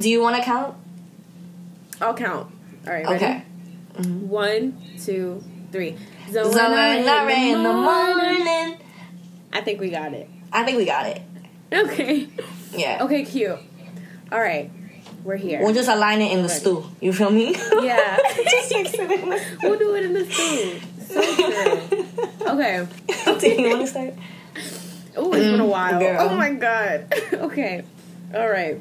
Do you want to count? I'll count. All right. Ready? Okay. One, two, three. Zoe Larry in the morning. I think we got it. I think we got it. Okay. Yeah. Okay, cute. All right. We're here. We'll just align it in the stew. You feel me? Yeah. just like sit in the we'll do it in the stew. So true. Okay. Do you want to start? Oh, it's been a while. Mm, girl. Oh my god. okay. All right.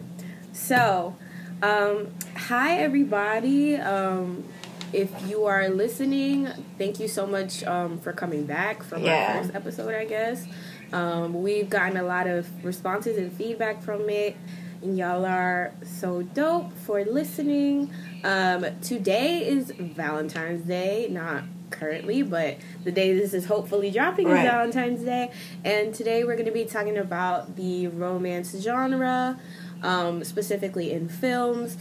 So, um, hi everybody. Um, if you are listening, thank you so much um, for coming back from Yeah. our first episode. I guess um, we've gotten a lot of responses and feedback from it, and y'all are so dope for listening. Um, today is Valentine's Day, not currently, but the day this is hopefully dropping Right. is Valentine's Day. And today we're going to be talking about the romance genre, um, specifically in films.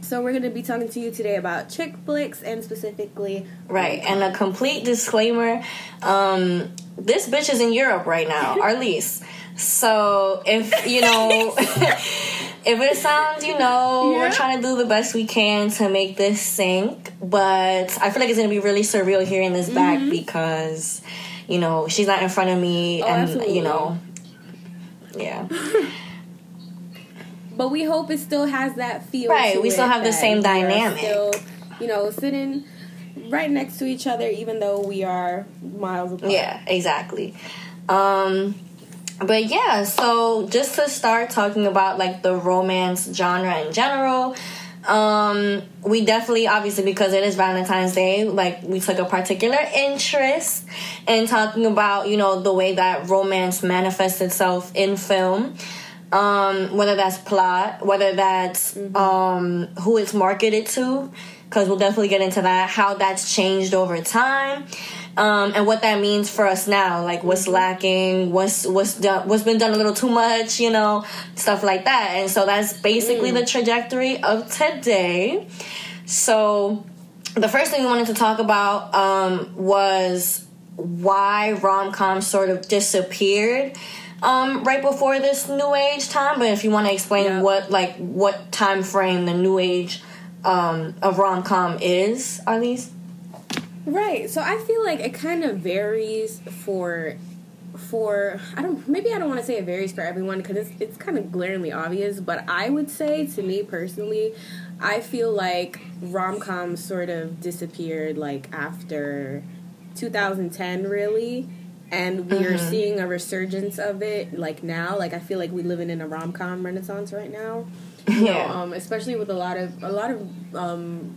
So we're going to be talking to you today about chick flicks and specifically Right, and a complete disclaimer: um, this bitch is in Europe right now, Arlise. So if you know, if it sounds, you know, Yeah. we're trying to do the best we can to make this sync, but I feel like it's gonna be really surreal hearing this back because, you know, she's not in front of me, Mm-hmm. Oh, and absolutely. you know, yeah, But we hope it still has that feel. Right, we still have the same dynamic. Still, you know, sitting right next to each other, even though we are miles apart. Yeah, exactly. Um but yeah, so just to start talking about like the romance genre in general, um we definitely obviously because it is Valentine's Day, like we took a particular interest in talking about, you know, the way that romance manifests itself in film. Um, whether that's plot, whether that's um, who it's marketed to, because we'll definitely get into that, how that's changed over time, um, and what that means for us now, like what's lacking, what's what's done, what's been done a little too much, you know, stuff like that. And so that's basically the trajectory of today. So the first thing we wanted to talk about um, was why rom coms sort of disappeared um, right before this new age time. But if you want to explain Yeah. what like what time frame the new age um, of rom com is, at least. Right. So I feel like it kind of varies for for I don't maybe I don't want to say it varies for everyone because it's it's kind of glaringly obvious, but I would say to me personally, I feel like rom coms sort of disappeared like after 2010 really. And we are seeing a resurgence of it like now. Like I feel like we living in a rom com renaissance right now. You know, Yeah. um, especially with a lot of a lot of um,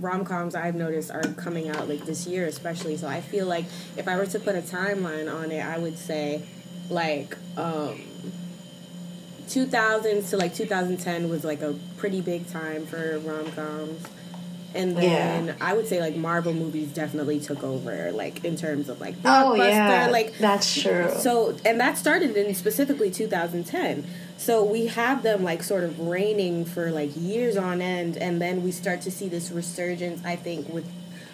rom coms I've noticed are coming out like this year, especially. So I feel like if I were to put a timeline on it, I would say like um, 2000s to like 2010 was like a pretty big time for rom coms. And then Yeah. I would say like Marvel movies definitely took over, like in terms of like Oh blockbuster, yeah, like that's true. so, and that started in specifically 2010. So we have them like sort of reigning for like years on end, and then we start to see this resurgence. I think with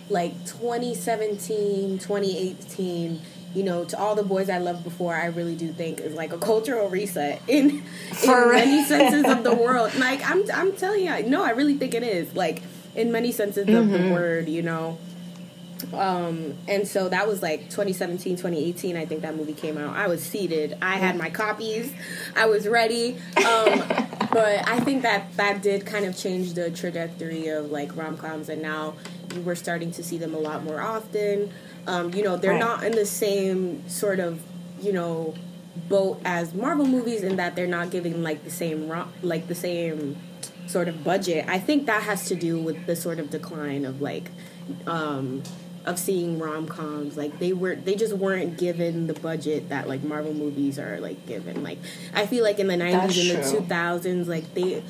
like 2017, 2018. You know, to all the boys I loved before, I really do think is like a cultural reset in, in many senses of the world. Like I'm, I'm telling you, no, I really think it is. Like in many senses of the word, you know? Um and so that was like 2017 2018 i think that movie came out. I was seated. I had my copies. I was ready. Um but i think that that did kind of change the trajectory of like rom-coms and now we're starting to see them a lot more often. Um you know they're Right. not in the same sort of you know boat as marvel movies in that they're not giving like the same ro- like the same sort of budget i think that has to do with the sort of decline of like um of seeing rom-coms. Like they were they just weren't given the budget that like marvel movies are like given. Like i feel like in the 90s That's and the 2000s like they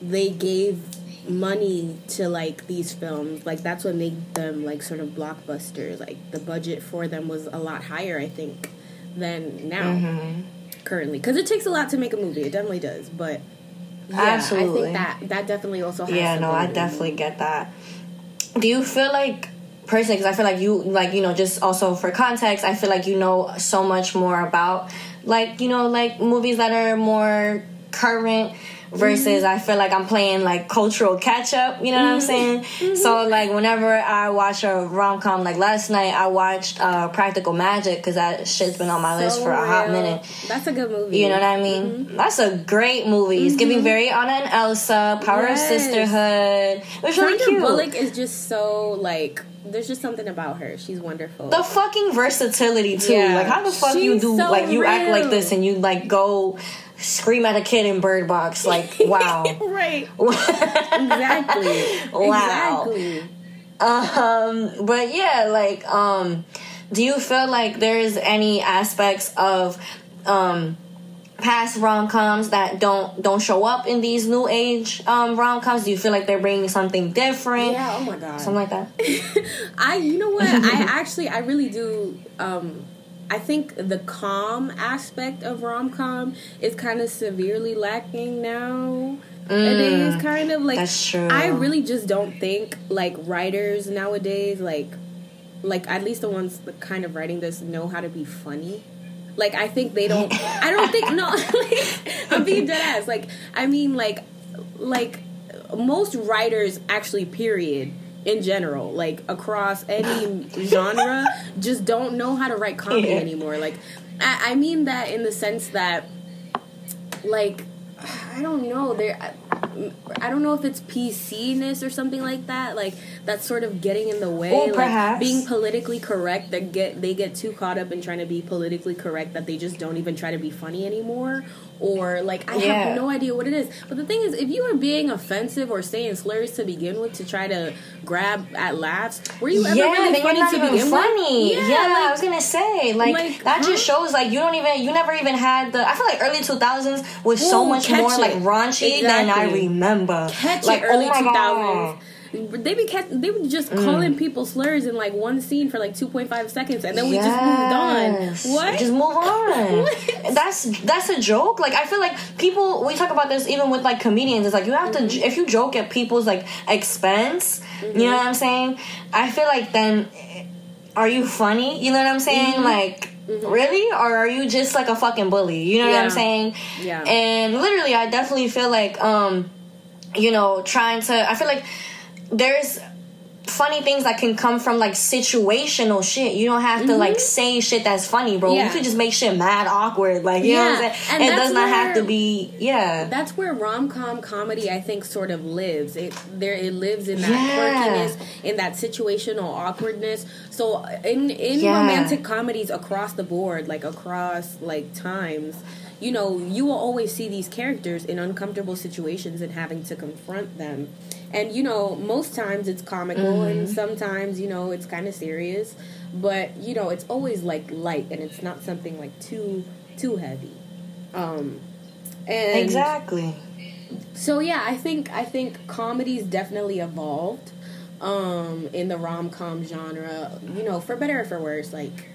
they gave money to like these films. Like that's what made them like sort of blockbusters. Like the budget for them was a lot higher i think than now Mm-hmm. currently. Because it takes a lot to make a movie. It definitely does. But yeah, Absolutely. i think that that definitely also has Yeah, no, I definitely get that. Do you feel like personally because i feel like you like you know just also for context i feel like you know so much more about like you know like movies that are more current versus I feel like I'm playing like cultural catch up. You know what I'm mm-hmm. saying? Mm-hmm. So like whenever I watch a rom com, like last night I watched uh, Practical Magic because that shit's been on my list So for a hot real. minute. That's a good movie. You know what I mean? Mm-hmm. That's a great movie. It's giving very Anna and Elsa, Power Yes. of Sisterhood. It was really cute. Bullock is just so like. There's just something about her. She's wonderful. the fucking versatility too. Yeah. Like how the fuck you do so like you act like this and you like go scream at a kid in Bird Box. Like wow. right. Exactly. Wow. Exactly. um but yeah, like um do you feel like there's any aspects of um past rom-coms that don't don't show up in these new age um rom-coms do you feel like they're bringing something different Yeah. Oh my god. something like that I you know what I actually I really do um I think the com aspect of rom com is kind of severely lacking now. it is kind of like Mm. that's true. I really just don't think like writers nowadays like like at least the ones that kind of writing this know how to be funny. Like I think they don't. I don't think no. Like, I'm being dead ass. Like I mean like like most writers actually period in general like across any genre just don't know how to write comedy Yeah. anymore like I, I mean that in the sense that like i don't know there I, I don't know if it's pc-ness or something like that like that's sort of getting in the way Oh, like perhaps. being politically correct they get they get too caught up in trying to be politically correct that they just don't even try to be funny anymore or like i Yeah. have no idea what it is but the thing is if you are being offensive or saying slurs to begin with to try to grab at laughs were you ever yeah, really funny to begin funny. with Yeah, I like, was gonna say like, like, that just shows like you don't even you never even had the. I feel like early two thousands was so much more it. like raunchy than I remember. catch like it early oh two God. thousands. They be catch, they were just calling people slurs in like one scene for like two point five seconds, and then we just moved on. What? Just move on. That's that's a joke. Like I feel like people we talk about this even with like comedians. It's like you have Mm-hmm. to if you joke at people's like expense. You know what I'm saying? I feel like then are you funny? You know what I'm saying? Mm-hmm. Like really, or are you just like a fucking bully? You know what I'm saying? Yeah. And literally, I definitely feel like um, you know, trying to. I feel like there's funny things that can come from like situational shit. You don't have to like say shit that's funny, bro. Mm-hmm. Yeah. You could just make shit mad awkward. Like you know what Yeah, I'm saying? and it does not have to be yeah. That's where rom com comedy, I think, sort of lives. It there it lives in that Yeah. quirkiness, in that situational awkwardness. So in in Yeah. romantic comedies across the board, like across like times, you know, you will always see these characters in uncomfortable situations and having to confront them. And you know, most times it's comical, Mm-hmm. and sometimes you know it's kind of serious. But you know, it's always like light, and it's not something like too too heavy. Um, and exactly. so yeah, I think I think comedy's definitely evolved um in the rom-com genre, you know, for better or for worse, like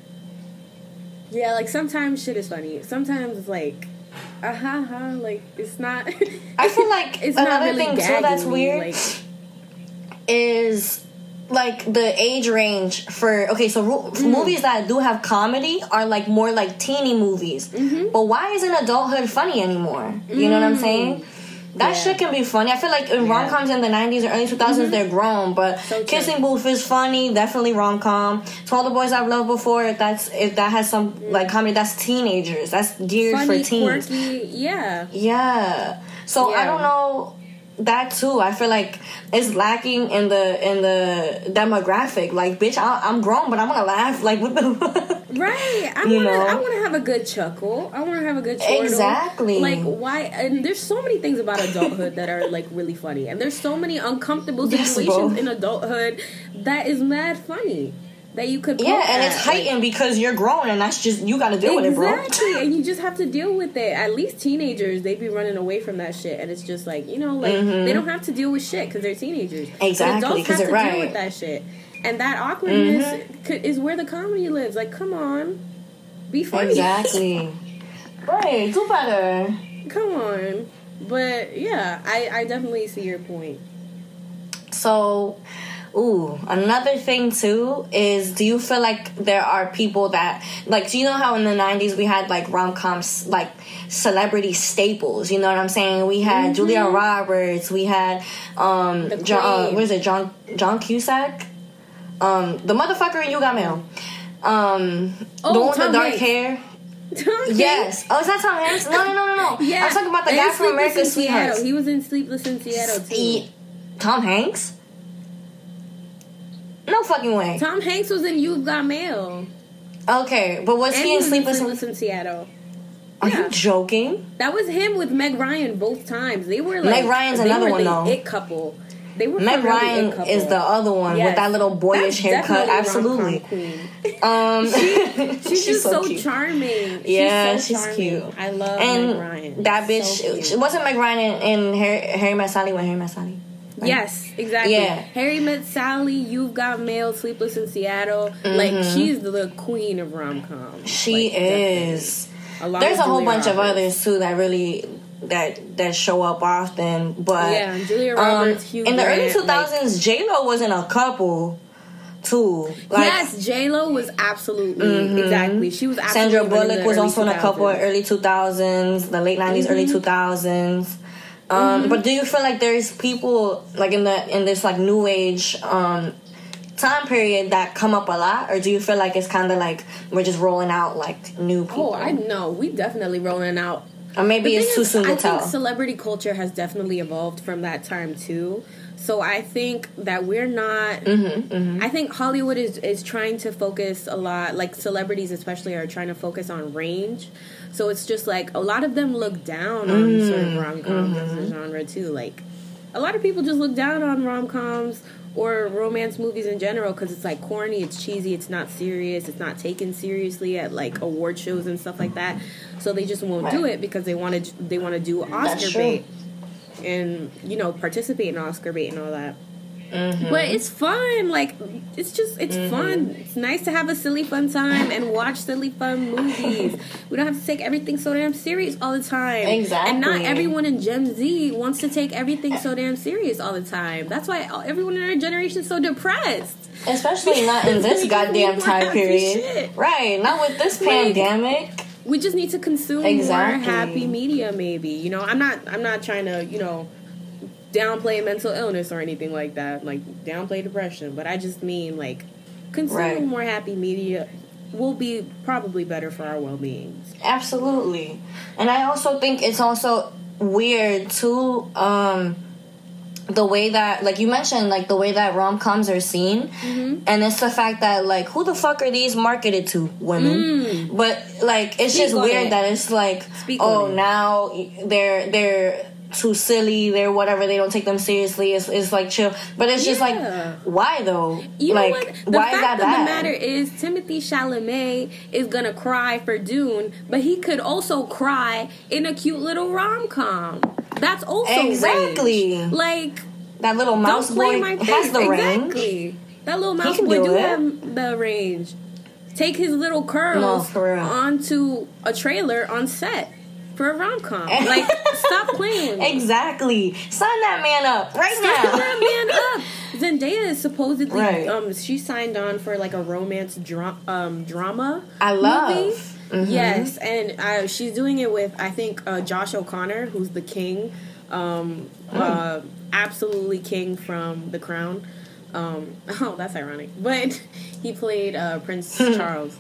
yeah, like sometimes shit is funny. Sometimes it's like uh huh, huh, like it's not I feel like it's not another really thing too gagging that's me, weird like is like the age range for okay so ru- Mm. movies that do have comedy are like more like teeny movies Mm-hmm. but why isn't adulthood funny anymore you know what i'm saying that Mm. Yeah. shit can be funny. I feel like in Yeah. Mm-hmm. rom-coms in the 90s or early 2000s, they're grown, but So. Kissing Booth is funny, definitely rom-com. To All the Boys I've Loved Before, if that's if that has some like comedy, that's teenagers. That's geared Mm. funny, for teens. quirky, yeah. Yeah. So I don't know that too. I feel like it's lacking in the in the demographic. Like, bitch, I, I'm grown, but I'm gonna laugh. Like, what the? Right. I want to. I want to have a good chuckle. I want to have a good chortle. Exactly. Like why? And there's so many things about adulthood that are like really funny, and there's so many uncomfortable situations bro. in adulthood that is mad funny that you could. yeah, and it's at, like- heightened because you're grown, and that's just you got to deal with it, bro. Exactly, and you just have to deal with it. At least teenagers, they'd be running away from that shit, and it's just like you know, like they don't have to deal with shit because they're teenagers. Mm-hmm. Exactly, adults 'cause have to it- deal with that shit, and that awkwardness Mm-hmm. could, is where the comedy lives. Like, come on, be funny. Exactly. right. Do better. come on, but yeah, I I definitely see your point. So, Ooh, another thing too is do you feel like there are people that like do you know how in the 90s we had like rom-coms like celebrity staples, you know what I'm saying? We had Mm-hmm. Julia Roberts, we had um The John, uh, what is it? John John Cusack? Um the motherfucker in You Got Mail. Um the Oh, one with the dark Hanks. hair. Yes. Oh, is that Tom Hanks? No, no, no, no, no. Yeah. I'm talking about the And guy from America's Sweethearts. He was in Sleepless in Seattle too. E- Tom Hanks? No fucking way. Tom Hanks was in You've Got Mail. Okay, but was And he in Sleepless? in- Sleepless in Seattle. Are yeah. you joking? That was him with Meg Ryan both times. They were like Meg Ryan's they another were one, the though. It couple. They were Meg Ryan couple. is the other one with that little boyish That's haircut. Absolutely. rom-com queen. Um, She's, just so, cute. charming. Yeah, she's, so she's charming. cute. I love and Meg Ryan. that bitch, So she wasn't Meg Ryan in, in Harry, Harry Met Sally when Harry Met Right? Yes, exactly. Yeah. Harry Met Sally, You've Got Mail, Sleepless in Seattle. Like she's the queen of rom com. Mm-hmm. She is. Along There's a whole Julia bunch of others too that really that that show up often, but Yeah, Julia um, Roberts, Hugh in the early Grant, like- 2000s, J Lo was in a couple too. Like, yes, J Lo was absolutely exactly. She was absolutely Sandra Bullock was also in a couple 2000s. of early 2000s, the late 90s, early Mm-hmm. 2000s. Um, But do you feel like there's people like in the in this like new age um, time period that come up a lot, or do you feel like it's kind of like we're just rolling out like new people, Oh, I know. We definitely rolling out. or maybe it's too is, soon to I tell? think celebrity culture has definitely evolved from that time too. So I think that we're not. Mm-hmm, I think Hollywood is is trying to focus a lot, like celebrities especially, are trying to focus on range. So it's just like a lot of them look down on sort Mm, of rom coms as mm-hmm. a genre too. Like a lot of people just look down on rom coms or romance movies in general because it's like corny, it's cheesy, it's not serious, it's not taken seriously at like award shows and stuff like that. So they just won't do it because they want to they want to do Oscar bait and you know participate in Oscar bait and all that. Mm-hmm. But it's fun. Like it's just it's fun. It's nice to have a silly fun time and watch silly fun movies. we don't have to take everything so damn serious all the time. Exactly. And not everyone in Gen Z wants to take everything so damn serious all the time. That's why everyone in our generation is so depressed. Especially not in this goddamn time period, right? Not with this Like- pandemic. We just need to consume Exactly. more happy media maybe. You know, I'm not I'm not trying to, you know, downplay mental illness or anything like that, like downplay depression, but I just mean like consuming Right. more happy media will be probably better for our well-being. Absolutely. And I also think it's also weird too um the way that like you mentioned like the way that rom-coms are seen Mm-hmm. and it's the fact that like who the fuck are these marketed to women but like it's Mm. Speak just weird it. that it's like Speak oh now they're they're too silly they're whatever they don't take them seriously it's, it's like chill but it's just Yeah. like why though You like know what? The why fact is that of bad the matter is Timothée Chalamet is gonna cry for Dune, but he could also cry in a cute little rom com. That's also Exactly. range. Like that little mouse boy my has the range. That little mouse boy do do have the range. Take his little curls No, onto a trailer on set for a rom com. Like, stop playing. Exactly. Sign that man up right Sign now. Sign that man up. Zendaya is supposedly Right. um she signed on for like a romance dra- um drama. I love. movie. Mhm. Yes, and uh, she's doing it with I think uh, Josh O'Connor, who's the king, um, Hmm. uh, absolutely king from The Crown. Um, oh, that's ironic, but he played uh, Prince Charles.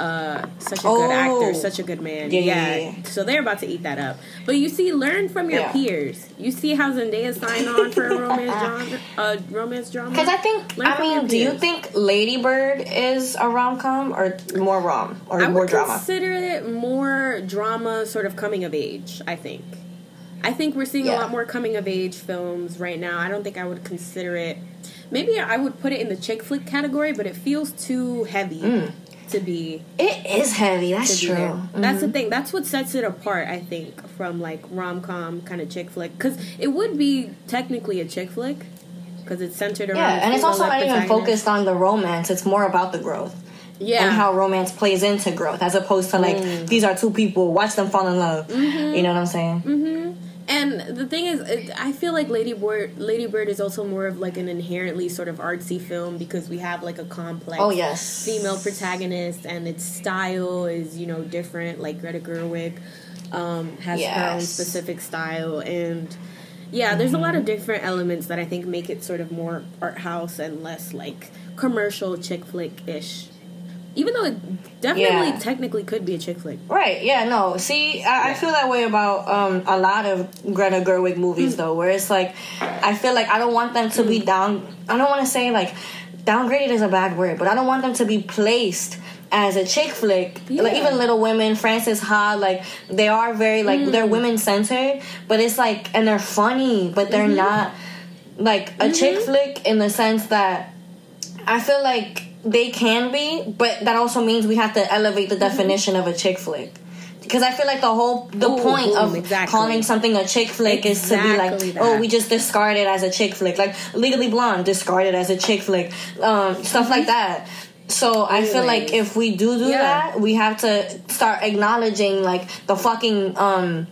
Uh, such a good Oh. actor, such a good man. Yeah, Yeah, yeah. So they're about to eat that up. But you see, learn from your Yeah. peers. You see how Zendaya signed on for a romance drama. Uh, romance drama. Because I think, Learn I mean, do you think Lady Bird is a rom com or more rom or more drama? I more would drama? consider it more drama, sort of coming of age. I think. I think we're seeing a lot more coming of age films right now. I don't think I would consider it. Maybe I would put it in the chick flick category, but it feels too heavy Mm. To be It is heavy. That's true. Mhm. That's the thing. That's what sets it apart, I think, from like rom com kind of chick flick. Because it would be technically a chick flick because it's centered around. yeah, and it's also female not even focused on the romance. It's more about the growth Yeah, and how romance plays into growth, as opposed to like Mm. these are two people, watch them fall in love. Mm-hmm. You know what I'm saying? and And the thing is, it, I feel like Lady Bird, Lady Bird is also more of like an inherently sort of artsy film because we have like a complex Oh yes. female protagonist and its style is you know different. Like Greta Gerwig um, has her own specific style and. Yeah, there's a lot of different elements that I think make it sort of more art house and less like commercial chick flick ish. Even though it definitely Yeah. technically could be a chick flick. Right, yeah, no. See, I, I feel that way about um, a lot of Greta Gerwig movies, mm. though, where it's like, I feel like I don't want them to be mm. down. I don't want to say like downgraded is a bad word, but I don't want them to be placed as a chick flick. Like even Little Women, Frances Ha, like they are very like they're mm. women centered, but it's like and they're funny, but they're mm-hmm. not like a chick mm-hmm. flick in the sense that I feel like they can be, but that also means we have to elevate the definition of a chick flick. Because I feel like the whole the Ooh, point ooh, of exactly. calling something a chick flick is to be like, Exactly oh, we just discard it as a chick flick, like Legally Blonde, discarded as a chick flick, um, stuff like that. So I feel like if we do do Yeah. that, we have to start acknowledging like the fucking um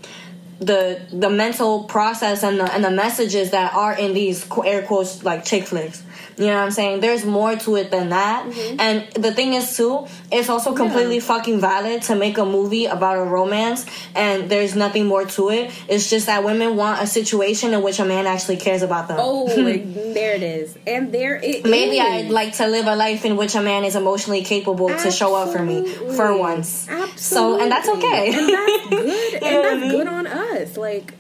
the the mental process and the and the messages that are in these air quotes like chick flicks. You know what I'm saying? There's more to it than that. Mm-hmm. And the thing is too, it's also completely fucking valid to make a movie about a romance and there's nothing more to it. It's just that women want a situation in which a man actually cares about them. Oh, there it is. And there it Maybe is. I'd like to live a life in which a man is emotionally capable to show up for me for once. Absolutely. So, and that's okay. And that's good. And know what I that's good on us. Like,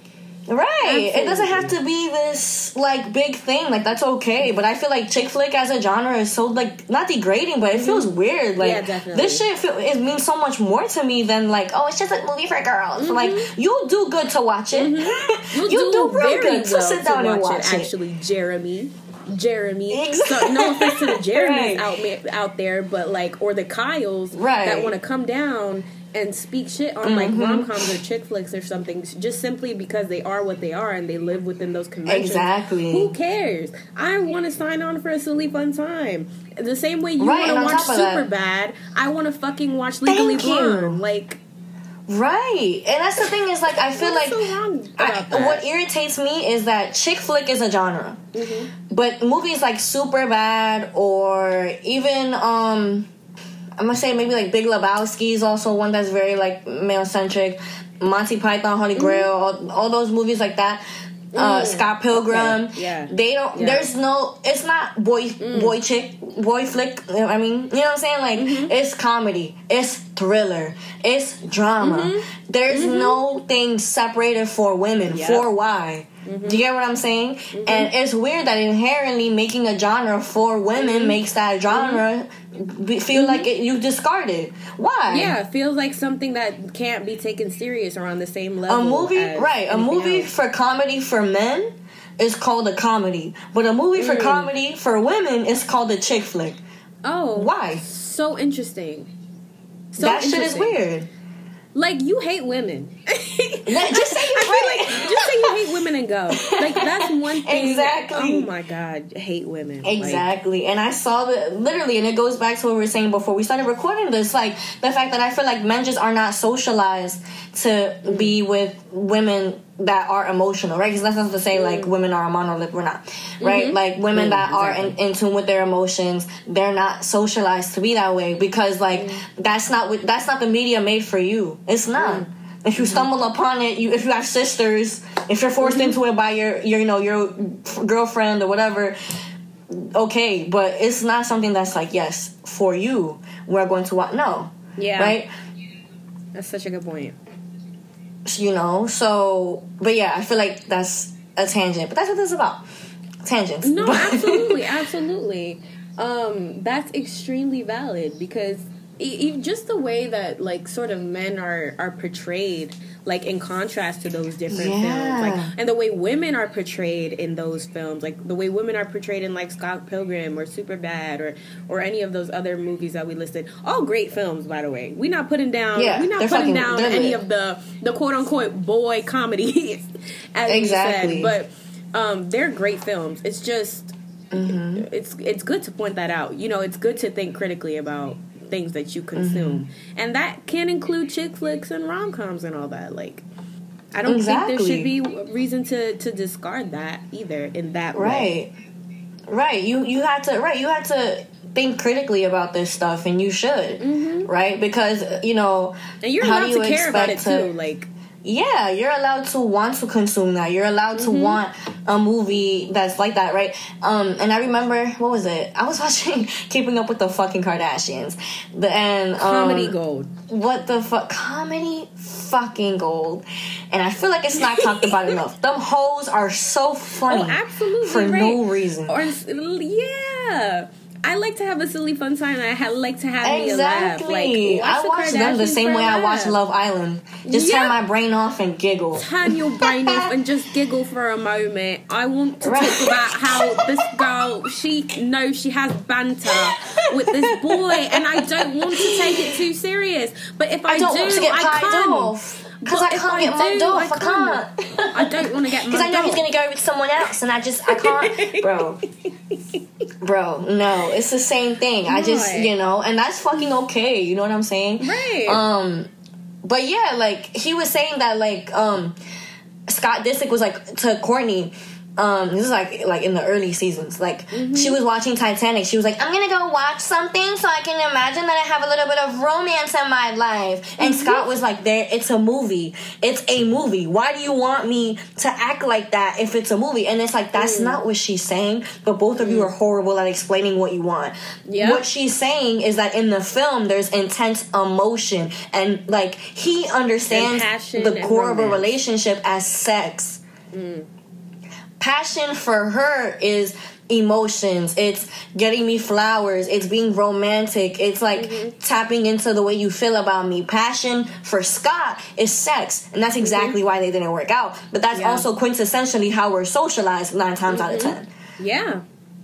Right. It doesn't have to be this like big thing. Like that's okay. But I feel like chick flick as a genre is so like not degrading, but it feels weird. Like Mm-hmm. Yeah, definitely. this shit feel, it means so much more to me than like oh it's just a movie for girls. Like you do good to watch it. Mm-hmm. you, You do real very good to sit down to and watch, watch it, it. Actually, Jeremy. Jeremy. Exactly. So, no offense to the Jeremys Right. out, out there, but like, or the Kyles Right. that want to come down and speak shit on like Mm-hmm. rom coms or chick flicks or something, just simply because they are what they are and they live within those conventions. Exactly. Who cares? I want to sign on for a silly fun time. The same way you Right, want to watch that- Super Bad, I want to fucking watch Legally Blonde. Like, Right. And that's the thing is like I feel what's like so I, what irritates me is that chick flick is a genre, Mm-hmm. but movies like Super Bad or even um, I'm gonna say maybe like Big Lebowski is also one that's very like male centric. Monty Python, Holy Grail, all, all those movies like that. Uh, Mm. Scott Pilgrim, Okay, yeah. they don't. Yeah. There's no. It's not boy, boy, chick, boy flick. I mean, you know what I'm saying? Like Mm-hmm. it's comedy, it's thriller, it's drama. Mm-hmm. There's no thing separated for women. Yep. For why? Mm-hmm. Do you get what I'm saying? And it's weird that inherently making a genre for women Mm-hmm. makes that genre be, feel like it, you discard it. Why? Yeah, it feels like something that can't be taken serious or on the same level. A movie, right? A movie else. for comedy for men is called a comedy, but a movie Mm. for comedy for women is called a chick flick. Oh, Why? So interesting. So that shit is weird. Like you hate women. Just say you I feel like just say you hate women and go. Like that's one thing. Exactly. Oh my god, hate women. Like, Exactly. and I saw the literally, and it goes back to what we were saying before we started recording this. Like the fact that I feel like men just are not socialized to be with women that are emotional, right? Because that's not to say mm. like women are a monolith. We're not, right? Mm-hmm. Like women Mm, that are in, exactly. in tune with their emotions, they're not socialized to be that way because like mm. that's not what that's not the media made for you. It's not. Mm. If you stumble upon it, you if you have sisters, if you're forced into it by your, your you know your girlfriend or whatever, okay. But it's not something that's like yes for you. We're going to watch. No, Yeah. right? That's such a good point. You know. So, but yeah, I feel like that's a tangent. But that's what this is about. Tangents. No, absolutely, absolutely. Um, that's extremely valid because just the way that like sort of men are are portrayed, like in contrast to those different Yeah. films, like and the way women are portrayed in those films, like the way women are portrayed in like Scott Pilgrim or Superbad or or any of those other movies that we listed. All great films, by the way. we're not putting down. Yeah, we not putting fucking- down any lit. of the the quote unquote boy comedies, as Exactly. you said, but um, they're great films. It's just Mm-hmm. it's it's good to point that out. You know, it's good to think critically about things that you consume, Mm-hmm. and that can include chick flicks and rom coms and all that. Like, I don't exactly. think there should be reason to to discard that either in that right. way. Right. You you had to right. You had to think critically about this stuff, and you should. Mm-hmm. Right. Because you know, and you're allowed you to care about it too. Like yeah, you're allowed to want to consume that. You're allowed mm-hmm. to want a movie that's like that, right? Um, and I remember what was it? I was watching Keeping Up with the fucking Kardashians, the and um, comedy gold. What the fuck? Comedy fucking gold, and I feel like it's not talked about enough. Them hoes are so funny, oh, absolutely, for right. no reason. Or yeah. I like to have a silly fun time. I like to have exactly. me a laugh. Like I watch them the same way I watch Love Island. Just turn my brain off and giggle. Turn your brain off and just giggle for a moment. I want to right. talk about how this girl she knows she has banter with this boy, and I don't want to take it too serious. But if I, I don't do, want to get I can. Off. Because I can't I get mugged off. I, I can't. I don't want to get mugged Because I know he's going to go with someone else, and I just, I can't. Bro. Bro, no. It's the same thing. I just, you know, and that's fucking okay. You know what I'm saying? Right. Um, but yeah, like, he was saying that, like, um, Scott Disick was like, to Kourtney, um, this is like like in the early seasons. Like mm-hmm. she was watching Titanic. She was like, I'm gonna go watch something so I can imagine that I have a little bit of romance in my life. And mm-hmm. Scott was like, There, it's a movie. It's a movie. Why do you want me to act like that if it's a movie? And it's like that's mm. not what she's saying. But both of mm. you are horrible at explaining what you want. Yep. What she's saying is that in the film there's intense emotion and like he understands the core of a relationship as sex. Mm passion for her is emotions it's getting me flowers it's being romantic it's like mm-hmm. tapping into the way you feel about me passion for scott is sex and that's mm-hmm. exactly mm-hmm. why they didn't work out but that's yeah. also quintessentially how we're socialized nine times mm-hmm. out of mm-hmm. ten yeah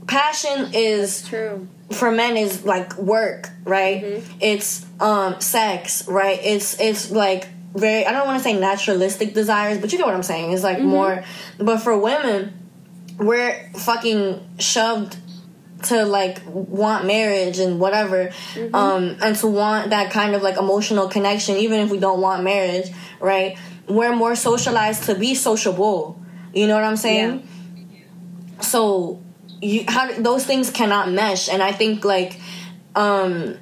passion is that's true for men is like work right mm-hmm. it's um sex right it's it's like very i don't want to say naturalistic desires but you know what i'm saying. It's like more but for women we're fucking shoved to like want marriage and whatever mm-hmm. um and to want that kind of like emotional connection even if we don't want marriage right? We're more socialized to be sociable. You know what i'm saying? Yeah. so you how those things cannot mesh and i think like um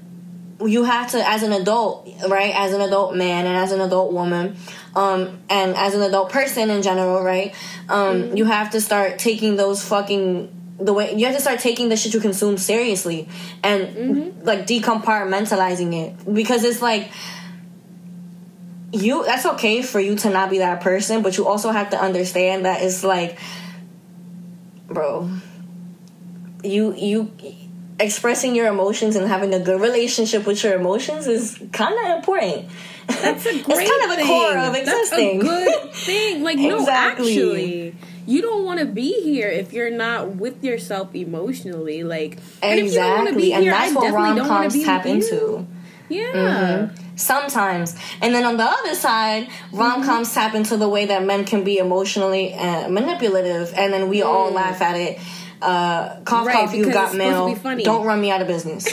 you have to as an adult right as an adult man and as an adult woman um, and as an adult person in general, right? Um, mm-hmm. You have to start taking those fucking the way you have to start taking the shit you consume seriously and mm-hmm. like decompartmentalizing it because it's like you that's okay for you to not be that person but you also have to understand that it's like bro you you expressing your emotions and having a good relationship with your emotions is kind of important that's a great It's kind of a core of existing. That's a good thing. Like, exactly. no, actually, you don't want to be here if you're not with yourself emotionally. Like, exactly, and, if you don't want to be and that's what rom coms tap into. Yeah. Mm-hmm. Sometimes, and then on the other side, rom coms mm-hmm. tap into the way that men can be emotionally uh, manipulative, and then we mm. all laugh at it. Uh, cough, right, cough, you got mail. Don't run me out of business.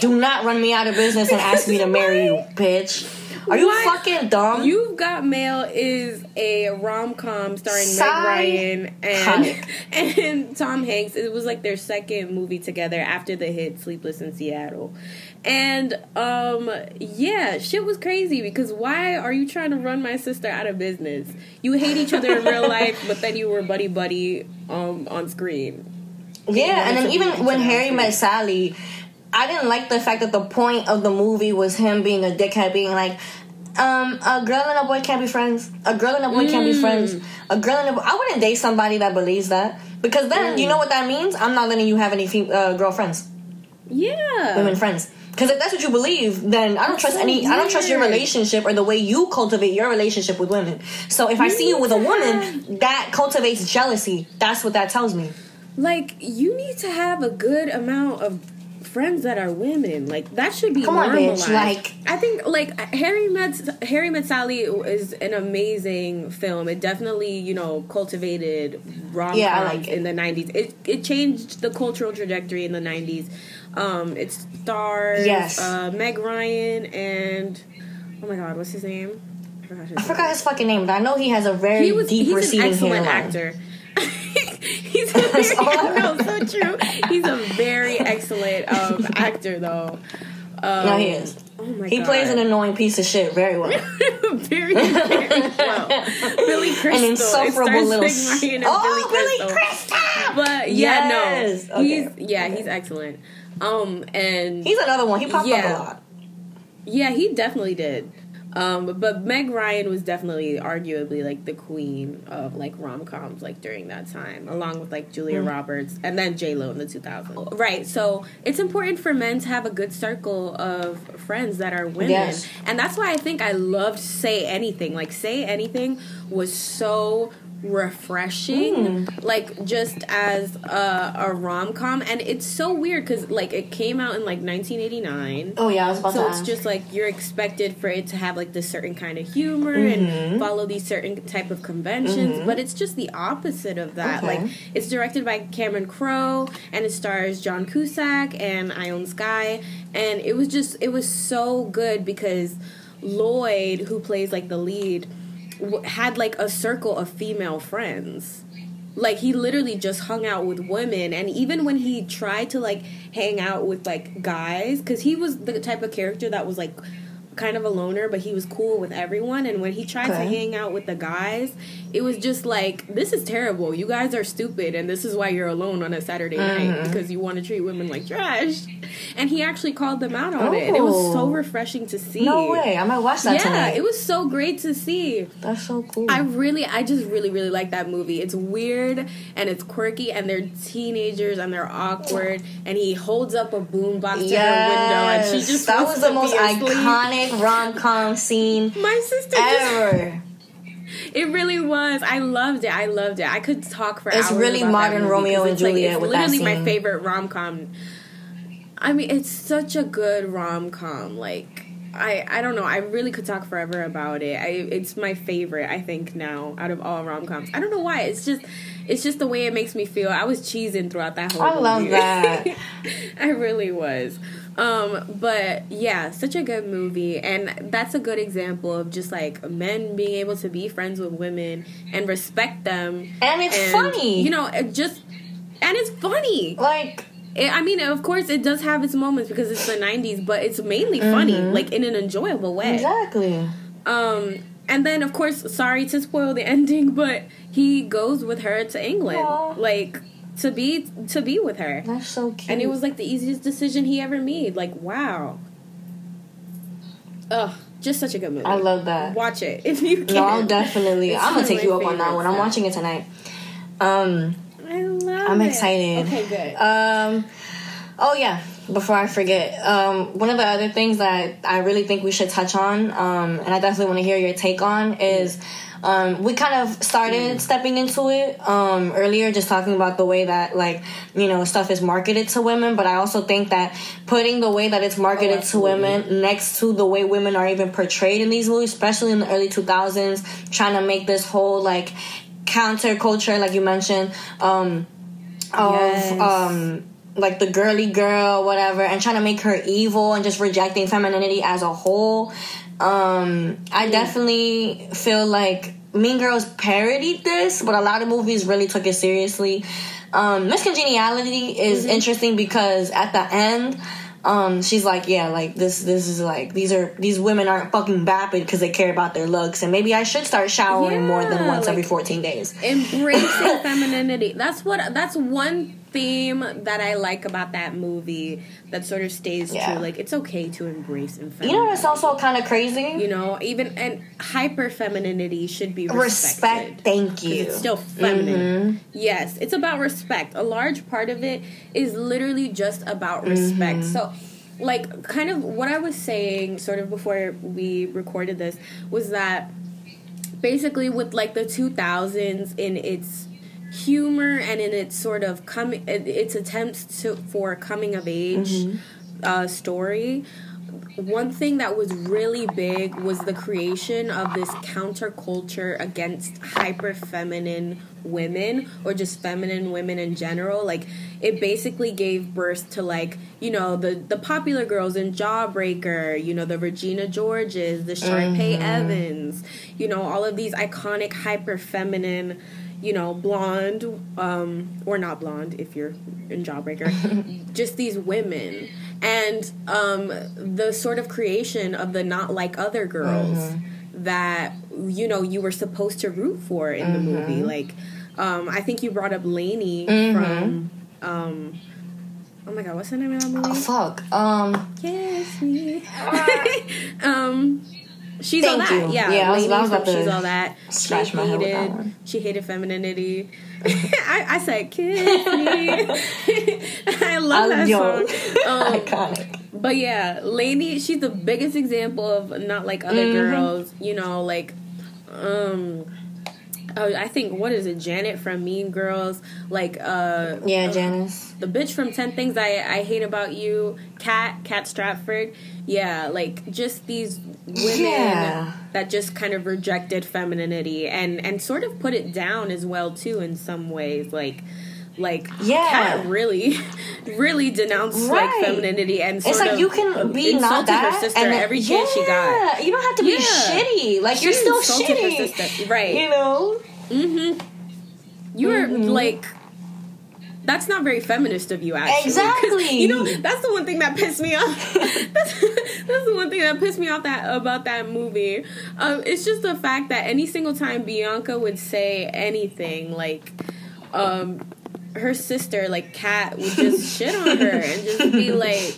Do not run me out of business and ask me to marry you, bitch. Are you what? fucking dumb? You've Got Mail is a rom com starring Meg Ryan and and Tom Hanks. It was like their second movie together after the hit Sleepless in Seattle. And um yeah, shit was crazy because why are you trying to run my sister out of business? You hate each other in real life, but then you were buddy buddy um on screen. Yeah, and then even when Harry met Sally, I didn't like the fact that the point of the movie was him being a dickhead, being like, um, a girl and a boy can't be friends. A girl and a boy mm. can't be mm. friends. A girl and a boy. I wouldn't date somebody that believes that because then mm. you know what that means. I'm not letting you have any fem- uh, girlfriends. Yeah, women friends. Because if that's what you believe, then I don't that's trust so any. Weird. I don't trust your relationship or the way you cultivate your relationship with women. So if I see you with a woman, that cultivates jealousy. That's what that tells me. Like you need to have a good amount of friends that are women. Like that should be Come normalized. On. Like I think like Harry Met Harry Met Sally is an amazing film. It definitely you know cultivated rom yeah, like in the nineties. It it changed the cultural trajectory in the nineties. Um, it stars yes. uh, Meg Ryan and oh my god, what's his name? forgot his I forgot his fucking name, but I know he has a very He was deep he's an excellent hairline. actor. He's a very, no, so true. He's a very excellent um, actor, though. Um, No, he is. Oh my He god, plays an annoying piece of shit very well. very, very well. Billy Crystal, An insufferable little. S- oh, Billy Billy Crystal. Crystal! But yeah, Yes. no, Okay. he's yeah, he's excellent. Um, and He's another one. He popped Yeah. up a lot. Yeah, he definitely did. Um, but Meg Ryan was definitely arguably like the queen of like rom coms like during that time, along with like Julia Mm. Roberts and then J Lo in the 2000s. Right. So it's important for men to have a good circle of friends that are women, Yes. and that's why I think I loved Say Anything. Like Say Anything was so refreshing Mm. like just as a, a rom-com and it's so weird because like it came out in like 1989 Oh yeah, I was about so to it's ask. just like you're expected for it to have like this certain kind of humor Mm-hmm. and follow these certain type of conventions, but it's just the opposite of that. Okay. Like it's directed by Cameron Crowe and it stars John Cusack and Ione Skye, and it was just it was so good because Lloyd, who plays like the lead, had like a circle of female friends. Like he literally just hung out with women and even when he tried to like hang out with like guys because he was the type of character that was like kind of a loner but he was cool with everyone and when he tried to hang out with the guys it was just like this is terrible you guys are stupid and this is why you're alone on a saturday Mm-hmm. night because you want to treat women like trash and he actually called them out on it and it was so Oh. refreshing to see no way. I might watch that yeah tonight. it was so great to see That's so cool. I really, I just really, really like that movie. It's weird and it's quirky, and they're teenagers and they're awkward. And he holds up a boombox to her window, and she just that was the most be rom com scene My sister, just, ever. it really was. I loved it. I loved it. I could talk for It's hours. really modern Romeo and it's like- Juliet it's with that literally my favorite rom com. I mean, it's such a good rom com. Like. I, I don't know. I really could talk forever about it. I it's my favorite. I think now out of all rom coms. I don't know why. It's just it's just the way it makes me feel. I was cheesing throughout that whole. I love that. I really was. Um, but yeah, such a good movie, and that's a good example of just like men being able to be friends with women and respect them. And it's funny. you know. It just and it's funny. Like, It, I mean, of course, it does have its moments because it's the '90s, but it's mainly funny, Mm-hmm. like in an enjoyable way. exactly. Um, and then of course, sorry to spoil the ending, but he goes with her to England, Aw. like to be to be with her, That's so cute. and it was like the easiest decision he ever made. Like, wow. Ugh, just such a good movie. I love that. Watch it if you can. No, I'll definitely. It's I'm gonna take you up on that one. I'm watching it tonight. Um, I love I'm it. excited. Okay, good. Um, oh yeah. Before I forget, um, one of the other things that I really think we should touch on, um, and I definitely want to hear your take on, is um, we kind of started stepping into it um, earlier, just talking about the way that like you know stuff is marketed to women. But I also think that putting the way that it's marketed to women next to the way women are even portrayed in these movies, especially in the early 2000s, trying to make this whole like counterculture, like you mentioned. Um, of Yes. um like the girly girl whatever and trying to make her evil and just rejecting femininity as a whole. Um i definitely feel like mean girls parodied this but a lot of movies really took it seriously. Um miss congeniality is interesting because at the end um she's like yeah like this this is like these are these women aren't fucking vapid because they care about their looks and maybe i should start showering more than Yeah, once every 14 days. embracing femininity. That's what that's one theme that i like about that movie that sort of stays Yeah. true like it's okay to embrace and you know what's also kind of crazy? You know even and hyper femininity should be respected. Respect thank you it's still feminine. Mm-hmm. Yes it's about respect. A large part of it is literally just about respect. Mm-hmm. So like kind of what i was saying sort of before we recorded this was that basically with like the 2000s in its humor and in its sort of coming its attempts to for coming of age uh, story. One thing that was really big was the creation of this counterculture against hyper feminine women or just feminine women in general. Like it basically gave birth to like you know the the popular girls in jawbreaker you know the regina georges the Sharpay Mm-hmm. evans you know all of these iconic hyper feminine you know blonde um or not blonde if you're in jawbreaker just these women and um the sort of creation of the not like other girls Mm-hmm. that you know you were supposed to root for in the Mm-hmm. movie like um i think you brought up Laney Mm-hmm. from um oh my god what's the name of that movie Oh, fuck. Um. Kiss me. um, she's all that. you. Yeah, Yeah, I was- Lady I was about to she's all that. she my head with that hated. She hated femininity. I, I said, "Kiss me." I love that yo. song. Um, Iconic. but yeah, Laney, she's the biggest example of not like other Mhm. girls. You know, like um. Uh, I think what is it, Janet from Mean Girls? Like, uh, Yeah, uh, Janis. the bitch from 10 things I, I hate about you Kat Kat Stratford yeah like just these women Yeah. that just kind of rejected femininity and and sort of put it down as well too in some ways like like Yeah. Kat really really denounced Right. like femininity and sort It's like you can be not that her sister and then- every chance she got You don't have to be Yeah. shitty. Like She you're still shitty. sister. Right. You know. Mm-hmm. You're Mhm. like. That's not very feminist of you, actually Exactly. You know, that's the one thing that pissed me off. that's, that's the one thing that pissed me off that about that movie. Um, it's just the fact that any single time Bianca would say anything, like, um, her sister, like Kat, would just shit on her and just be like,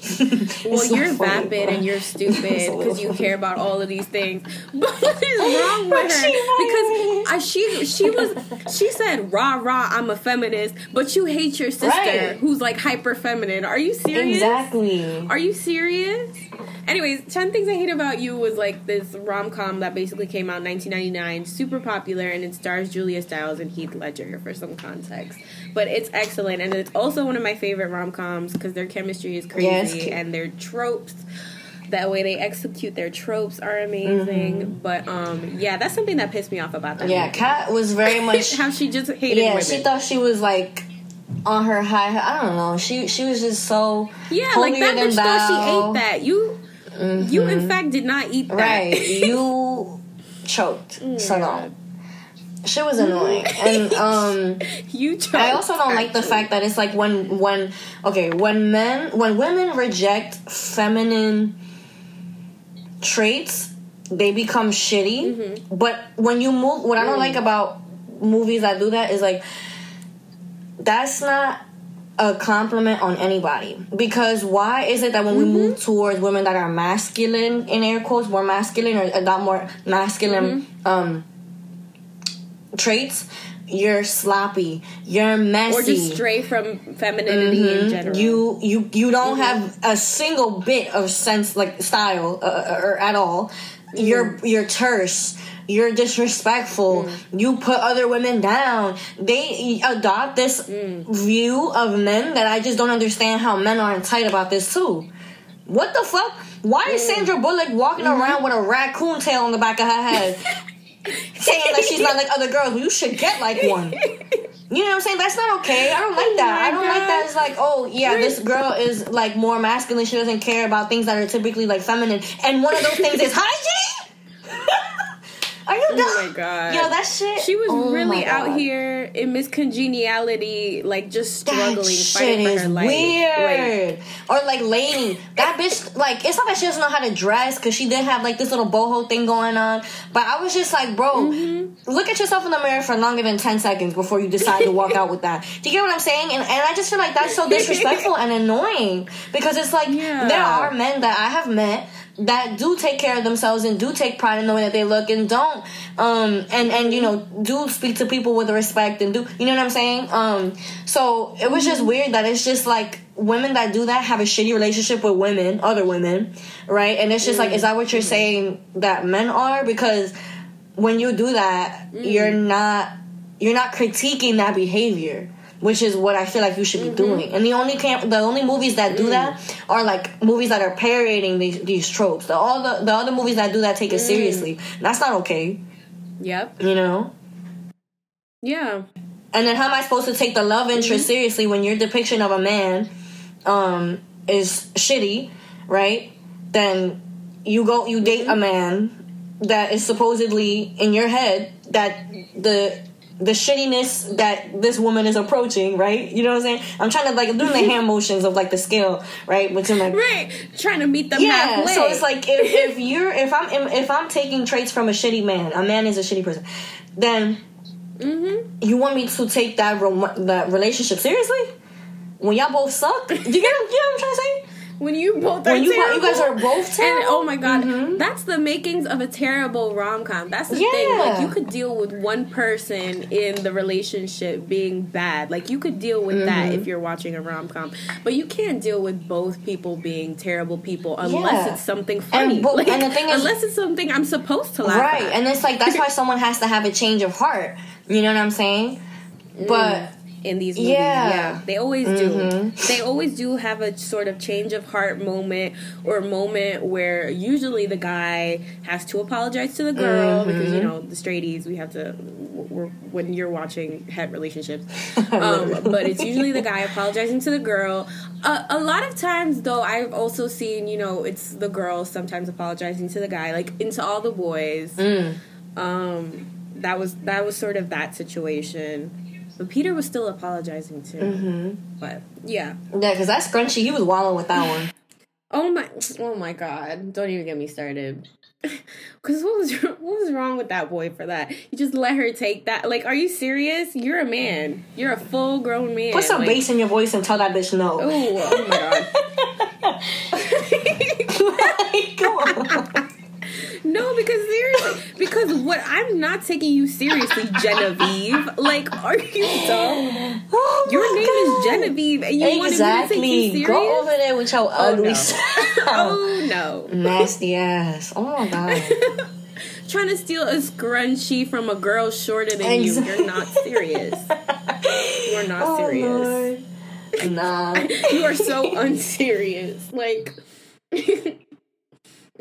"Well, so you're funny, vapid bro. and you're stupid It's a little because you care about all of these things." But what is wrong with her? Because I, she she was she said rah rah I'm a feminist, but you hate your sister Right. who's like hyper feminine. Are you serious? Exactly. Are you serious? Anyways, 10 Things I Hate About You was like this rom com that basically came out in 1999, super popular, and it stars Julia Stiles and Heath Ledger for some context. But it's excellent, and it's also one of my favorite rom coms because their chemistry is crazy cute. and their tropes. That way they execute their tropes are amazing. But um yeah, that's something that pissed me off about that. Mm-hmm. Yeah, movie. Kat was very much. how she just hated yeah, women. she thought she was like on her high. I don't know. She she was just so yeah, like that bitch thought she ate that. You you in fact did not eat that. Right, you choked. so God. no. She was annoying, and um, you choked, I also don't like the fact that it's like when when okay when men when women reject feminine traits, they become shitty. Mm-hmm. But when you move, what I don't like about movies that do that is like that's not a compliment on anybody because why is it that when we Mm-hmm. move towards women that are masculine in air quotes more masculine or adopt more masculine Mm-hmm. um traits you're sloppy you're messy or just stray from femininity in Mhm. general. You you you don't Mm-hmm. have a single bit of sense like style uh, or at all. Mm. You're you're terse. You're disrespectful. Mm. You put other women down. They adopt this Mm. view of men that I just don't understand how men aren't tight about this too. What the fuck? Why is Mm. Sandra Bullock walking Mm-hmm. around with a raccoon tail on the back of her head? saying that she's not like other girls, you should get like one. You know what I'm saying? That's not okay. I don't like that. my I don't like that. It's like, oh yeah, this girl is like more masculine. She doesn't care about things that are typically like feminine, and one of those things is hygiene. are you dumb? Oh my god. Yo, that shit. She was oh really out here in Miss Congeniality, like just struggling, fighting for her life. Like, weird. or like Laney, that bitch. Like it's not that she doesn't know how to dress because she did have like this little boho thing going on. But I was just like, bro, Mm-hmm. look at yourself in the mirror for longer than ten seconds before you decide to walk out with that. Do you get what I'm saying? And and I just feel like that's so disrespectful and annoying because it's like Yeah. there are men that I have met that do take care of themselves and do take pride in the way that they look and don't um and and you know do speak to people with respect and do you know what I'm saying? Um so it was just weird that it's just like women that do that have a shitty relationship with women other women right? And it's just like is that what you're saying that men are? Because when you do that you're not you're not critiquing that behavior which is what I feel like you should be mm-hmm. doing. And the only camp, the only movies that do mm. that are like movies that are parodying these, these tropes. The all the the other movies that do that take it mm. seriously. That's not okay. Yep. You know. Yeah. And then how am I supposed to take the love interest mm-hmm. seriously when your depiction of a man um, is shitty, right? Then you go you date mm-hmm. a man that is supposedly in your head that the the shittiness that this woman is approaching, right? You know what I'm saying? I'm trying to like doing the hand motions of like the scale, right? Which I'm like Right. Trying to meet them yeah, halfway. so it's like if, if you're if I'm if I'm taking traits from a shitty man, a man is a shitty person, then Mm-hmm. you want me to take that rom- that relationship seriously? When y'all both suck, you get, you get what I'm trying to say? When you both are When you terrible, you guys are both and terrible. oh my god, Mhm. that's the makings of a terrible rom com. That's the thing. Like you could deal with one person in the relationship being bad. Like you could deal with that Mm-hmm. if you're watching a rom com, but you can't deal with both people being terrible people unless Yeah. it's something funny. bo- Like, and the thing is- unless it's something I'm supposed to laugh right, at. and it's like that's why someone has to have a change of heart. You know what I'm saying? But in these movies. Yeah. Yeah, they always do. Mhm. They always do have a sort of change of heart moment or moment where usually the guy has to apologize to the girl because Mm-hmm. you know the straighties we have to we're, when you're watching het relationships. Um, but it's usually the guy apologizing to the girl. Uh, a lot of times though, I've also seen you know it's the girl sometimes apologizing to the guy. Like into all the boys. mm, Um, that was that was sort of that situation. But Peter was still apologizing too. mm-hmm. But yeah. yeah, because that scrunchy, he was wallowing with that one. Oh my! Oh my God! Don't even get me started. Because what was what was wrong with that boy for that? You just let her take that? Like, are you serious? You're a man. You're a full grown man. Put some like, bass in your voice and tell that bitch no. Oh, oh my Like, come on. No, because seriously, because what? I'm not taking you seriously, Genevieve. Like, are you dumb? Oh Your name God. is Genevieve, and you want me to take you Exactly. serious? Go over there with your oh, ugly no. self. Oh no! Nasty ass. Oh my god. Trying to steal a scrunchie from a girl shorter than Ex- you. You're not serious. You're not Oh, serious. Lord. Nah. You are so unserious. Like,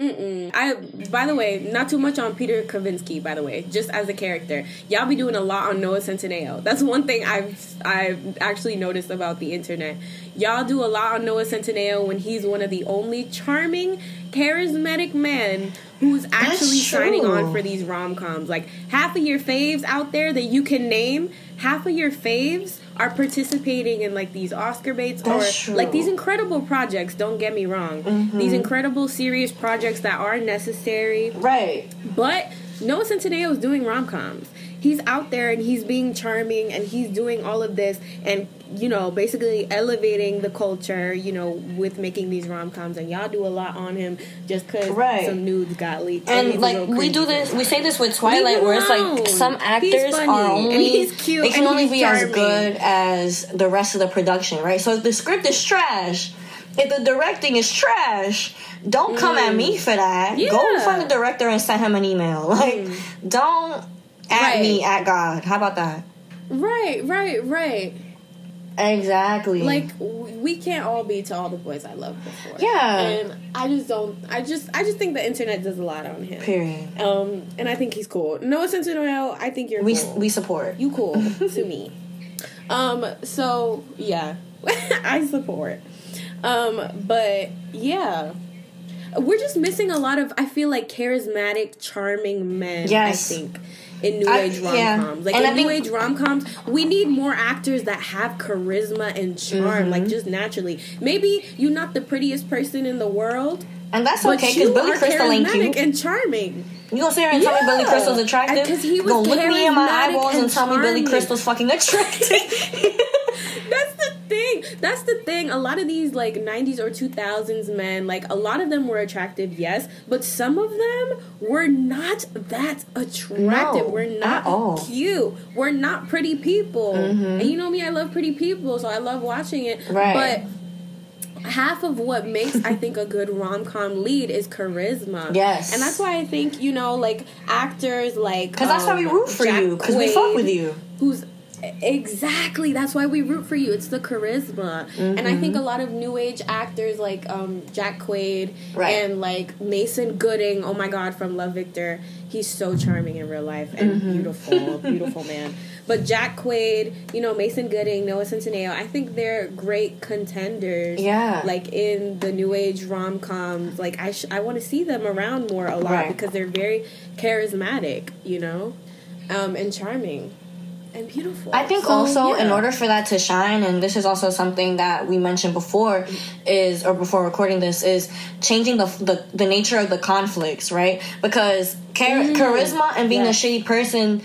mm-mm. I. By the way, not too much on Peter Kavinsky. By the way, just as a character, y'all be doing a lot on Noah Centineo. That's one thing I've I've actually noticed about the internet. Y'all do a lot on Noah Centineo when he's one of the only charming, charismatic men who's actually signing on for these rom coms. Like half of your faves out there that you can name, half of your faves are participating in like these Oscar baits That's or true. like these incredible projects. Don't get me wrong, Mm-hmm. these incredible serious projects that are necessary. Right. But Noah Centineo is doing rom coms. He's out there and he's being charming and he's doing all of this and you know basically elevating the culture. You know with making these rom coms and y'all do a lot on him just because Right. some nudes got leaked. And And like we do this, we say this with Twilight, where it's like some He's actors funny, are and only he's cute, they can and only he's be as good as the rest of the production, right? So if the script is trash, if the directing is trash, don't come at me for that. Go Mm. Find the director and send him an email. Like, don't at Right. me at God. How about that? Right, right, right. Exactly. Like we can't all be to all the boys I loved before. Yeah. and I just don't. I just, I just think the internet does a lot on him. period. Um, and I think he's cool. Noah Centineo, I think you're We cool. we support. you cool to me. Um, so yeah, I support. Um, but yeah. We're just missing a lot of I feel like charismatic, charming men, Yes. I think. In new I- age rom yeah. coms. Like And I in new think- age rom coms, we need more actors that have charisma and charm, Mm-hmm. like just naturally. Maybe you're not the prettiest person in the world, And that's okay because Billy Crystal ain't cute. and charming. You gonna sit here and tell me Billy Crystal's attractive? Because he was gonna look me in my eyeballs and, and tell me Billy. Crystal's fucking attractive? That's the thing. That's the thing. A lot of these like 90s or 2000s men, like a lot of them were attractive, yes, but some of them were not that attractive. No, we're not all. cute. We're not pretty people. Mm-hmm. And you know me, I love pretty people, so I love watching it. Right. But half of what makes I think a good rom com lead is charisma. Yes. and that's why I think you know like actors like Because that's why we um, root for Jack you. Because we fuck with you. Who's Exactly. That's why we root for you. It's the charisma. Mm-hmm. And I think a lot of new age actors like um, Jack Quaid right. and like Mason Gooding, oh my god, from Love Victor, he's so charming in real life and mm-hmm. beautiful, beautiful man. But Jack Quaid, you know, Mason Gooding, Noah Centineo, I think they're great contenders. Yeah. Like in the new age rom coms. Like I sh- I want to see them around more a lot right. because they're very charismatic, you know, um, and charming and beautiful. I think so, also yeah. in order for that to shine, and this is also something that we mentioned before, is or before recording this is changing the the, the nature of the conflicts, right? Because char- mm. charisma and being a shitty person.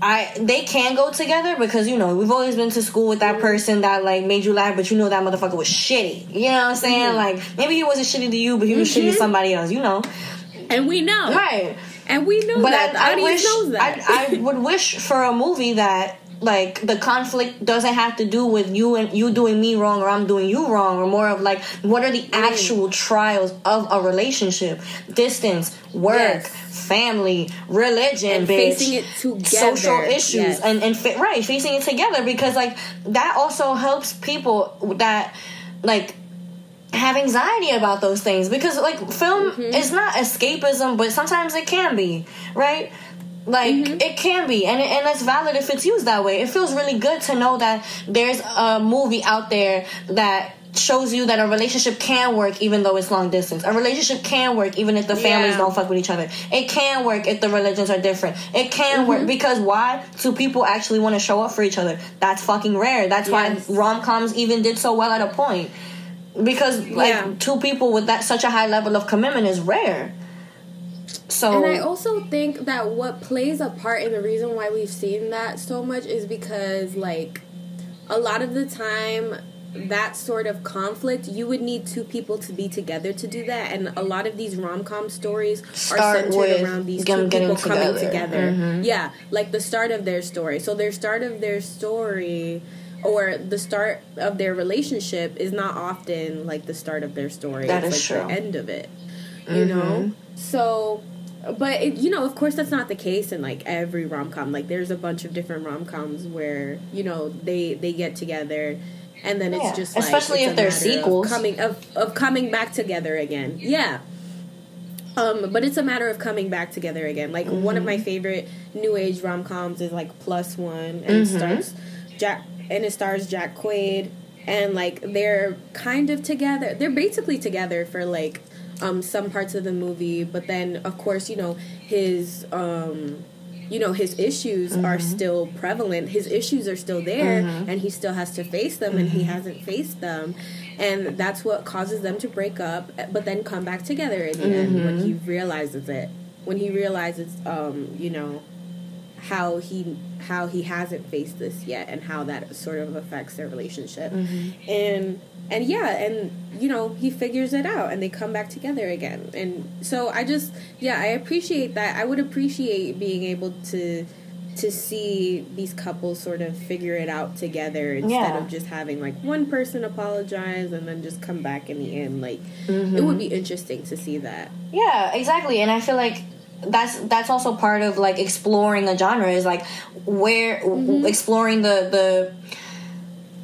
I they can go together because you know we've always been to school with that person that like made you laugh, but you know that motherfucker was shitty. You know what I'm saying? Mm. Like maybe he wasn't shitty to you, but he was mm-hmm. shitty to mm-hmm. somebody else. You know, and we know right. And we know but that. I, I wish, that. I, I would wish for a movie that like the conflict doesn't have to do with you and you doing me wrong or I'm doing you wrong or more of like what are the mm. actual trials of a relationship distance work yes. family religion and bitch, facing it together social issues yes. and and fa- right facing it together because like that also helps people that like have anxiety about those things because like film mm-hmm. is not escapism but sometimes it can be right like mm-hmm. it can be and, and it's valid if it's used that way it feels really good to know that there's a movie out there that shows you that a relationship can work even though it's long distance. A relationship can work even if the families yeah. don't fuck with each other. It can work if the religions are different. It can mm-hmm. work because why? Two people actually want to show up for each other. That's fucking rare. That's yes. why rom coms even did so well at a point because like yeah. two people with that such a high level of commitment is rare. So And I also think that what plays a part in the reason why we've seen that so much is because like a lot of the time that sort of conflict you would need two people to be together to do that and a lot of these rom-com stories start are centered around these two people together. coming together mm-hmm. yeah like the start of their story so their start of their story or the start of their relationship is not often like the start of their story. That it's is like true. the end of it. You mm-hmm. know? So but it, you know, of course that's not the case in like every rom-com. Like there's a bunch of different rom-coms where, you know, they they get together and then yeah. it's just like, especially if they're sequels of coming of of coming back together again. Yeah. Um, but it's a matter of coming back together again. Like mm-hmm. one of my mm-hmm. favorite new age rom coms is like Plus One, and mm-hmm. starts Jack and it stars Jack Quaid, and like they're kind of together. They're basically together for like um, some parts of the movie, but then of course you know his. Um, you know his issues mm-hmm. are still prevalent his issues are still there mm-hmm. and he still has to face them mm-hmm. and he mm-hmm. hasn't faced them and that's what causes them to break up but then come back together in the end when mm-hmm. he realizes it when he realizes um, you know how he how he hasn't faced this yet and how that sort of affects their relationship mm-hmm. and and yeah and you know he figures it out and they come back together again and so i just yeah i appreciate that i would appreciate being able to to see these couples sort of figure it out together instead yeah. of just having like one person apologize and then just come back in the end like mm-hmm. it would be interesting to see that yeah exactly and i feel like that's that's also part of like exploring a genre is like where mm-hmm. exploring the the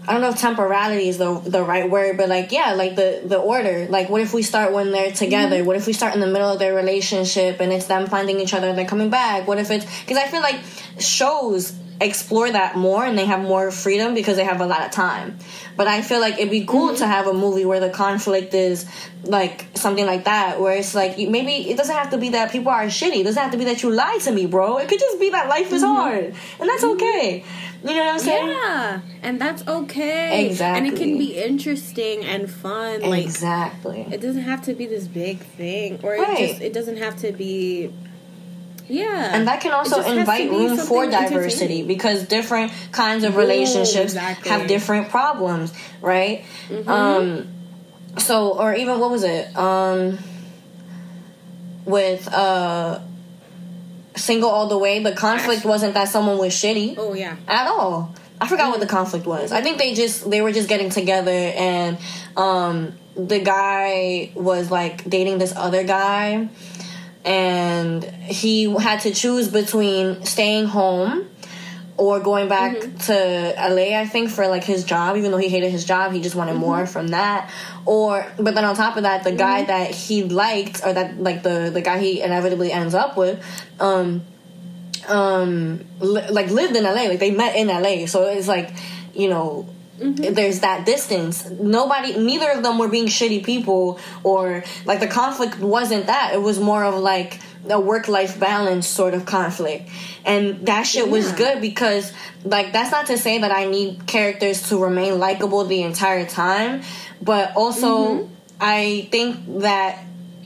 I don't know if temporality is the the right word, but like yeah, like the the order. Like what if we start when they're together? Mm-hmm. What if we start in the middle of their relationship and it's them finding each other and they're coming back? What if it's because I feel like shows explore that more and they have more freedom because they have a lot of time. But I feel like it'd be cool mm-hmm. to have a movie where the conflict is like something like that, where it's like maybe it doesn't have to be that people are shitty. It doesn't have to be that you lied to me, bro. It could just be that life is mm-hmm. hard, and that's mm-hmm. okay. You know what I'm saying? Yeah, and that's okay. Exactly. And it can be interesting and fun. Like exactly. It doesn't have to be this big thing, or right. it just it doesn't have to be yeah. And that can also invite room for diversity because different kinds of relationships Ooh, exactly. have different problems, right? Mm-hmm. Um so or even what was it? Um with uh single all the way, the conflict wasn't that someone was shitty. Oh yeah. At all. I forgot what the mm-hmm. conflict was. I think they just they were just getting together and um the guy was like dating this other guy and he had to choose between staying home or going back to LA, I think, for like his job, even though he hated his job, he just wanted more from that. Or, but then on top of that, the guy that he liked, or that like the the guy he inevitably ends up with, um, um, li- like lived in LA, like they met in LA, so it's like, you know. Mm-hmm. There's that distance. Nobody, neither of them were being shitty people, or like the conflict wasn't that. It was more of like a work life balance sort of conflict. And that shit was Yeah. good because, like, that's not to say that I need characters to remain likable the entire time, but also mm-hmm. I think that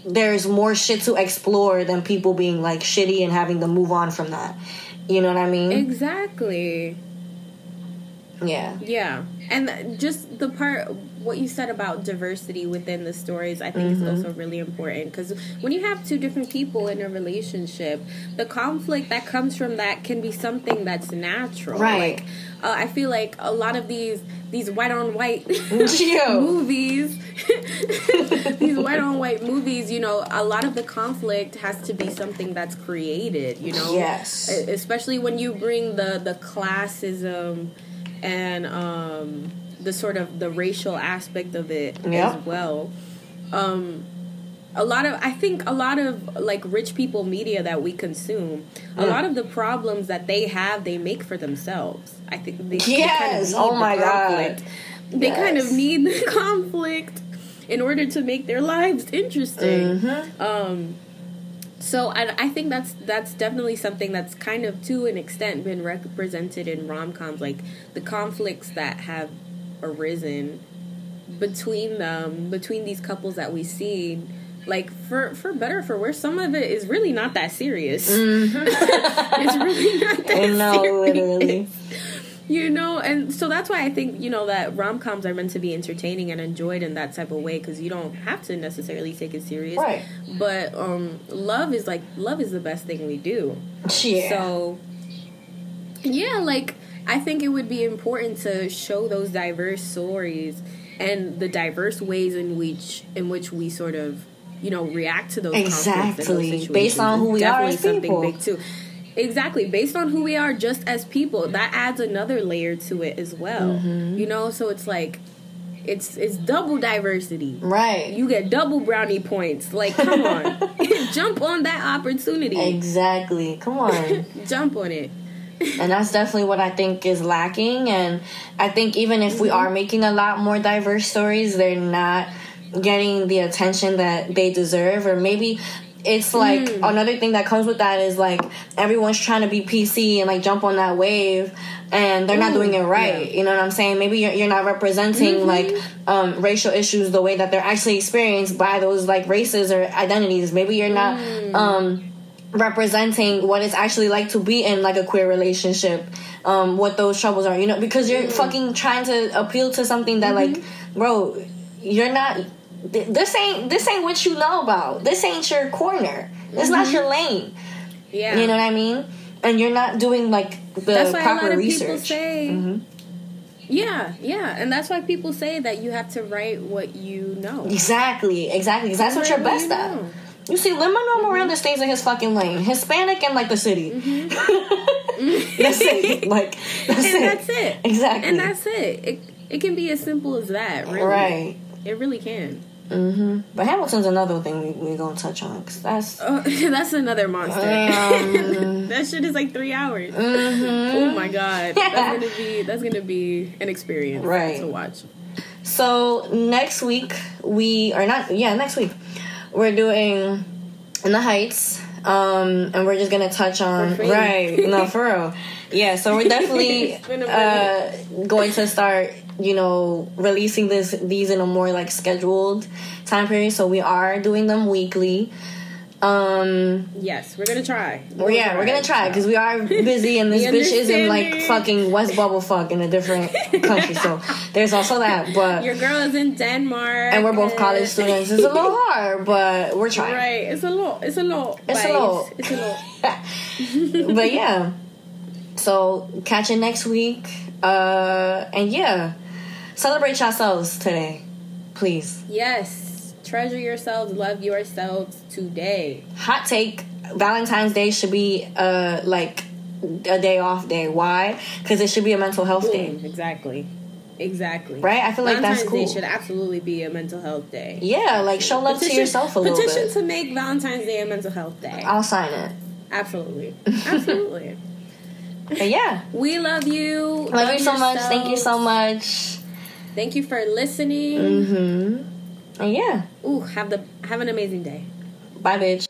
there's more shit to explore than people being like shitty and having to move on from that. You know what I mean? Exactly. Yeah. Yeah. And just the part, what you said about diversity within the stories, I think is also really important because when you have two different people in a relationship, the conflict that comes from that can be something that's natural. Right. Like, uh, I feel like a lot of these these white on white movies, these white on white movies, you know, a lot of the conflict has to be something that's created. You know, Yes. Especially when you bring the the classism and um, the sort of the racial aspect of it Yeah. as well. Um, a lot of I think a lot of like rich people media that we consume, a Mm. lot of the problems that they have, they make for themselves. I think they, they Yes. need Oh the my God. conflict. They kind of need the conflict in order to make their lives interesting. Mm-hmm. Um, so I, I think that's that's definitely something that's kind of to an extent been represented in rom coms, like the conflicts that have arisen between them, between these couples that we see. Like for for better or for worse, some of it is really not that serious. Mm-hmm. it's really not that know, serious. literally. You know, and so that's why I think you know that rom coms are meant to be entertaining and enjoyed in that type of way because you don't have to necessarily take it serious. Right. But um, love is like love is the best thing we do. Yeah. So yeah, like I think it would be important to show those diverse stories and the diverse ways in which in which we sort of you know react to those those Exactly. situations Based on who we are definitely as something people. big too. Exactly, based on who we are just as people, that adds another layer to it as well. Mm-hmm. You know, so it's like it's it's double diversity. right. You get double brownie points. Like, come on, jump on that opportunity. exactly. Come on. Jump on it. and that's definitely what I think is lacking. And I think even if we are making a lot more diverse stories, they're not getting the attention that they deserve, or maybe. It's like another thing that comes with that is like everyone's trying to be PC and like jump on that wave, and they're not doing it right. yeah. Mm-hmm. You know what I'm saying? Maybe you're, you're not representing like um, racial issues the way that they're actually experienced by those like races or identities. Maybe you're not Mm. um, representing what it's actually like to be in like a queer relationship um what those troubles are you know because you're fucking trying to appeal to something that like bro you're not this ain't this ain't what you know about this ain't your corner it's not your lane Yeah. you know what i mean and you're not doing like the that's why a proper lot of research people say. Mhm. Yeah, yeah, and that's why people say that you have to write what you know. exactly exactly because that's what you're best you at know. you see Lin Manuel Miranda stays in his fucking lane Hispanic and like the city that's it like that's Mm-hmm. And it that's it. exactly And that's it. It it can be as simple as that. Really. right It really can. Hmm But Hamilton's another thing we, we're gonna touch on because that's Oh, that's another monster. Um, that shit is like three hours. mhm. Oh my god, that's gonna be that's gonna be an experience Right. to watch. So next week we are not yeah next week we're doing in the Heights um and we're just gonna touch on For free. right no for real yeah so we're definitely It's been a uh going to start you know releasing this these in a more like scheduled time period so we are doing them weekly um Yes, we're gonna try. Well, yeah, we're gonna try because we are busy and this bitch is in like fucking West Bubble fuck in a different country. So there's also that. But Your girl is in Denmark, and we're both college students. It's a little hard, but we're trying. Right, it's a lot. It's a lot. It's a lot. It's a lot. but yeah. So catch you next week. Uh and yeah. Celebrate yourselves today. Please. Yes, treasure yourselves, love yourselves today. Hot take. Valentine's Day should be uh like a day off day. Why? Because it should be a mental health day. Exactly. Exactly. Right? I feel like that's cool. Day should absolutely be a mental health day. Yeah, like show love to yourself a little bit. Petition to make Valentine's Day a mental health day. I'll sign it. Absolutely. Absolutely. But yeah. we love you. Love you so much. Thank you so much. Thank you for listening. Mm-hmm. And yeah. Ooh, have the have an amazing day. Bye, bitch.